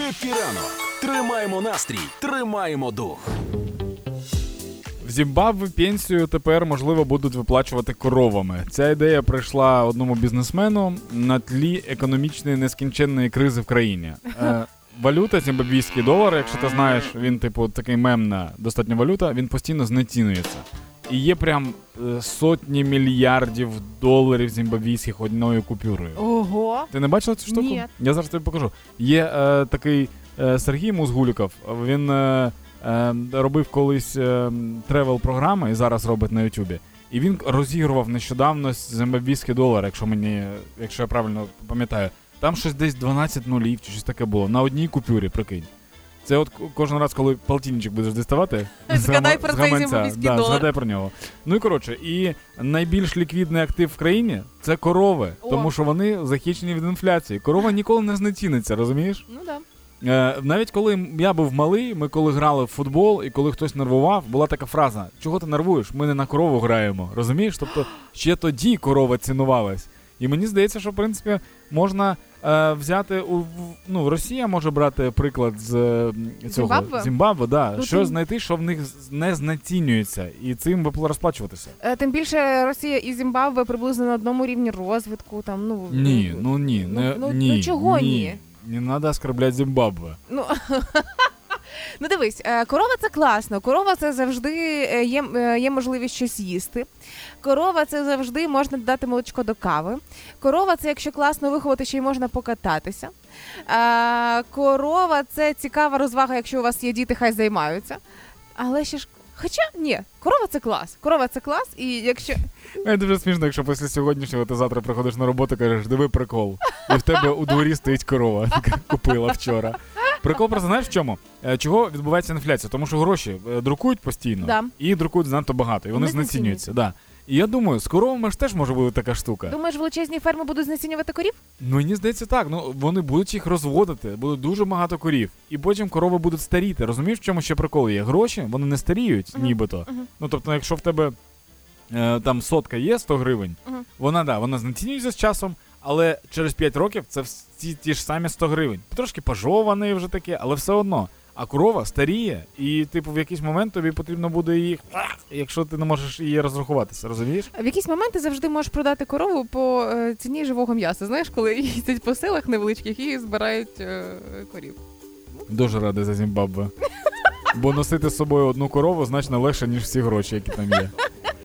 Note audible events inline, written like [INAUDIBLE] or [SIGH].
Happy ранок! Тримаємо настрій, тримаємо дух. В Зімбабве пенсію тепер можливо будуть виплачувати коровами. Ця ідея прийшла одному бізнесмену на тлі економічної нескінченної кризи в країні. Е, валюта, зімбабвійський долар, якщо ти знаєш, він типу такий мемна достатня валюта, він постійно знецінюється. І є прям е, сотні мільярдів доларів зімбабвійських одною купюрою. Ого. Ти не бачила цю штуку? Ні. Я зараз тобі покажу. Є е, такий е, Сергій Музгуліков. Він е, е, робив колись е, тревел-програми і зараз робить на Ютубі. І він розігрував нещодавно зимбабвійський долар, якщо мені, якщо я правильно пам'ятаю. Там щось десь 12 нулів чи щось таке було. На одній купюрі, прикинь. Це от кожен раз, коли полтинничок будеш діставати, [LAUGHS] Згадай про цей да. Згадай про нього. Ну і коротше, і найбільш ліквідний актив в країні це корови, О. тому що вони захищені від інфляції. Корова ніколи не знеціниться, розумієш? Ну да. Е, навіть коли я був малий, ми коли грали в футбол, і коли хтось нервував, була така фраза: чого ти нервуєш? Ми не на корову граємо. Розумієш? Тобто ще тоді корова цінувалась. І мені здається, що в принципі можна е, взяти у ну, Росія може брати приклад з е, цього Зімбабве? Зімбабве, да. Ну, що тим- знайти, що в них не знецінюється, і цим би розплачуватися. Е, Тим більше Росія і Зімбабве приблизно на одному рівні розвитку. Там, ну, Ні, ну ні, Ну, не, ну, ні, ну чого ні? ні? Не треба оскорблять Зімбабве. Ну, [LAUGHS] ну дивись, е, корова це класно. Корова це завжди е, є, е, є можливість щось їсти. Корова це завжди можна додати молочко до кави. Корова це, якщо класно виховати, ще й можна покататися. Корова це цікава розвага, якщо у вас є діти, хай займаються. Але ще ж. Хоча ні, корова це клас. Корова це клас, і якщо [LAUGHS] Е, Дуже смішно, якщо після сьогоднішнього ти завтра приходиш на роботу кажеш, диви прикол. І в тебе у дворі стоїть корова, [LAUGHS] яка купила вчора. Прикол просто знаєш в чому? Е, Чого відбувається інфляція? Тому що гроші е, друкують постійно Да. і друкують занадто багато, і вони, Вони знецінюються. Да. І я думаю, з коровами ж теж може бути така штука. думаєш, величезні ферми будуть знецінювати корів? Ну мені здається так. Ну вони будуть їх розводити, буде дуже багато корів, і потім корови будуть старіти. Розумієш, в чому ще прикол є? Гроші вони не старіють, Мгм. нібито. Мгм. Ну тобто, якщо в тебе е, там сотка є 100 гривень, Мгм. вона да, вона знецінюється з часом, але через 5 років це всі ті ж самі 100 гривень. Трошки пожований вже таке, але все одно. А корова старіє, і типу в якийсь момент тобі потрібно буде їх, якщо ти не можеш її розрахуватися, розумієш? В якісь моменти завжди можеш продати корову по е, ціні живого м'яса. Знаєш, коли їздять по селах невеличких і збирають е, корів. Дуже радий за Зімбабве. Бо носити з собою одну корову значно легше, ніж всі гроші, які там є.